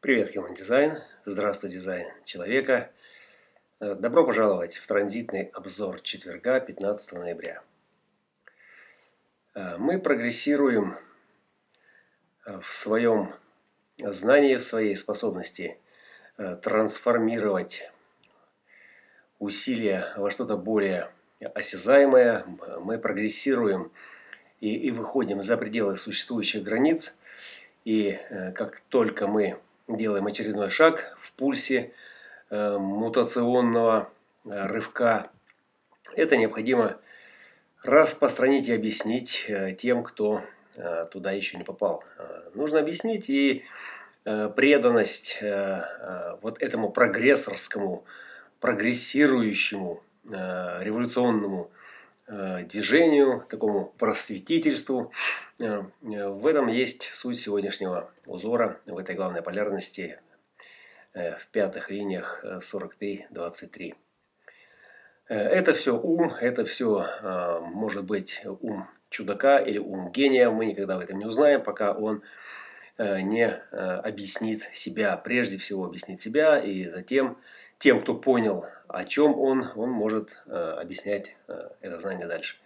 Привет, Human Design. Здравствуй, дизайн человека. Э, добро пожаловать в транзитный обзор четверга, 15 ноября. Э, мы прогрессируем э, в своем знании, в своей способности трансформировать усилия во что-то более осязаемое. Мы прогрессируем и, и выходим за пределы существующих границ. И как только мы делаем очередной шаг в пульсе э, мутационного э, рывка. Это необходимо распространить и объяснить э, тем, кто э, туда еще не попал. Э, нужно объяснить и э, преданность э, э, вот этому прогрессорскому, прогрессирующему, э, революционному движению, такому просветительству. Э, в этом есть суть сегодняшнего узора, в этой главной полярности э, в пятых линиях 43-23. Это все ум, это все может быть ум чудака или ум гения. Мы никогда в этом не узнаем, пока он не объяснит себя, прежде всего объяснит себя, и затем тем, кто понял, о чем он, он может э, объяснять э, это знание дальше.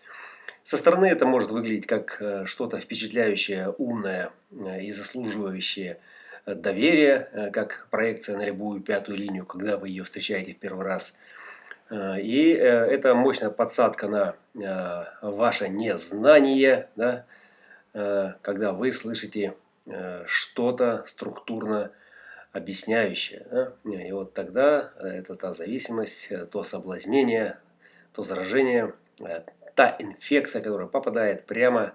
Со стороны это может выглядеть как э, что-то впечатляющее, умное и заслуживающее э, доверия, как проекция на любую пятую линию, когда вы ее встречаете в первый раз. И это мощная подсадка на э, ваше незнание, да, когда вы слышите что-то структурно объясняющее. Да? И вот тогда э, это та зависимость, э, то соблазнение, то заражение, э, та инфекция, которая попадает прямо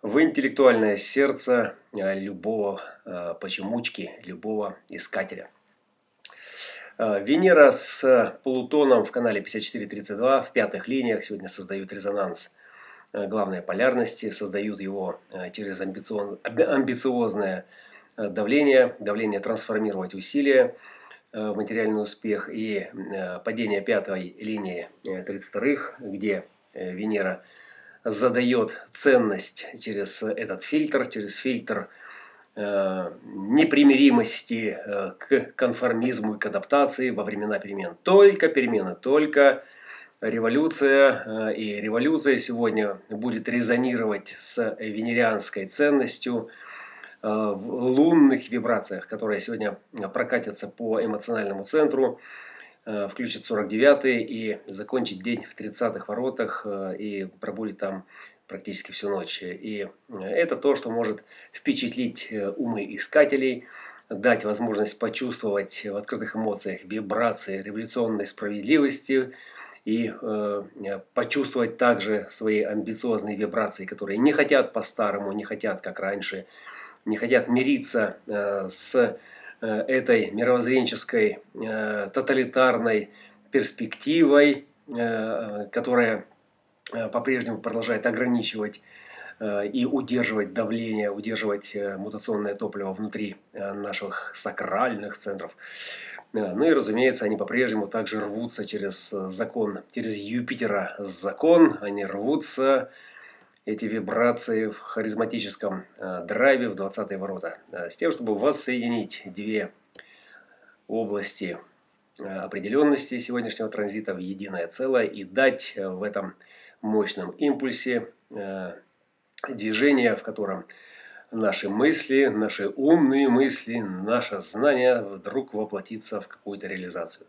в интеллектуальное сердце любого почемучки, любого искателя. Венера с Плутоном в канале 5432 в пятых линиях сегодня создают резонанс главной полярности, создают его через амбициозное давление, давление трансформировать усилия э, в материальный успех и э, падение пятой линии 32-х, где Венера задает ценность через этот фильтр, через фильтр непримиримости к конформизму и к адаптации во времена перемен. Только перемены, только революция. И революция сегодня будет резонировать с венерианской ценностью – Э, в лунных вибрациях, которые сегодня прокатятся по эмоциональному центру, э, включит 49 и закончит день в 30-х воротах э, и пробудет там практически всю ночь. И это то, что может впечатлить умы искателей, дать возможность почувствовать в открытых эмоциях вибрации революционной справедливости и э, почувствовать также свои амбициозные вибрации, которые не хотят по-старому, не хотят как раньше, не хотят мириться э, с э, этой мировоззренческой э, тоталитарной перспективой, которая по-прежнему продолжает ограничивать и удерживать давление, удерживать мутационное топливо внутри наших сакральных центров. Ну и, разумеется, они по-прежнему также рвутся через закон, через Юпитера закон, они рвутся эти вибрации в харизматическом э, драйве в 20 ворота. Э, с тем, чтобы воссоединить две области э, определенности сегодняшнего транзита в единое целое и дать в этом мощном импульсе движение, в котором наши мысли, наши умные мысли, наше знание вдруг воплотится в какую-то реализацию.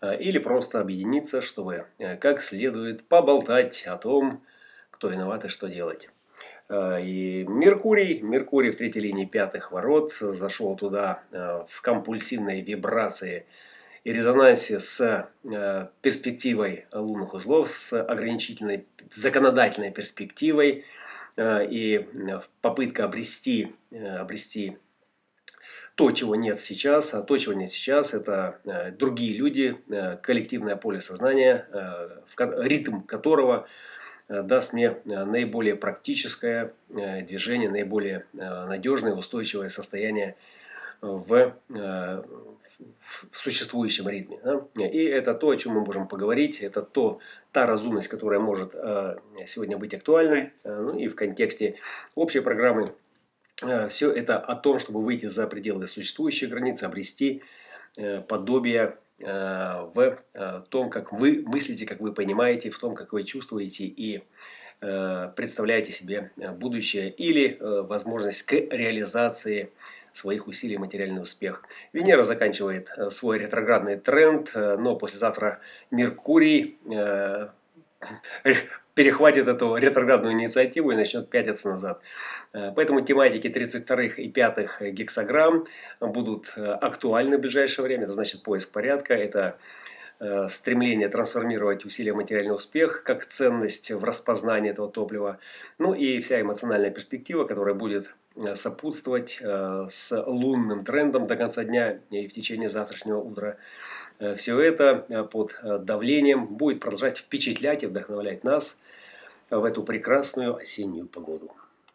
Или просто объединиться, чтобы как следует поболтать о том, кто виноват и что делать. Э, и Меркурий, Меркурий в третьей линии пятых ворот зашел туда э, в компульсивные вибрации и резонансе с э, перспективой лунных узлов, с ограничительной законодательной перспективой и попытка обрести, обрести то, чего нет сейчас, а то, чего нет сейчас, это другие люди, коллективное поле сознания, ритм которого даст мне э, наиболее практическое э, движение, наиболее надежное, устойчивое состояние в, в существующем ритме. И это то, о чем мы можем поговорить, это то, та разумность, которая может сегодня быть актуальной. Ну и в контексте общей программы Все это о том, чтобы выйти за пределы существующей границы, обрести подобие в том, как вы мыслите, как вы понимаете, в том, как вы чувствуете и представляете себе будущее или возможность к реализации своих усилий материальный успех. Венера заканчивает э, свой ретроградный тренд, э, но послезавтра Меркурий э, перехватит эту ретроградную инициативу и начнет пятиться назад. Поэтому тематики 32 и 5 гексограмм будут актуальны в ближайшее время. Это значит поиск порядка, это стремление трансформировать усилия материальный успех как ценность в распознании этого топлива. Ну и вся эмоциональная перспектива, которая будет Э, сопутствовать э, с лунным трендом до конца дня и в течение завтрашнего утра. Э, Все это под давлением будет продолжать впечатлять и вдохновлять нас в эту прекрасную осеннюю погоду.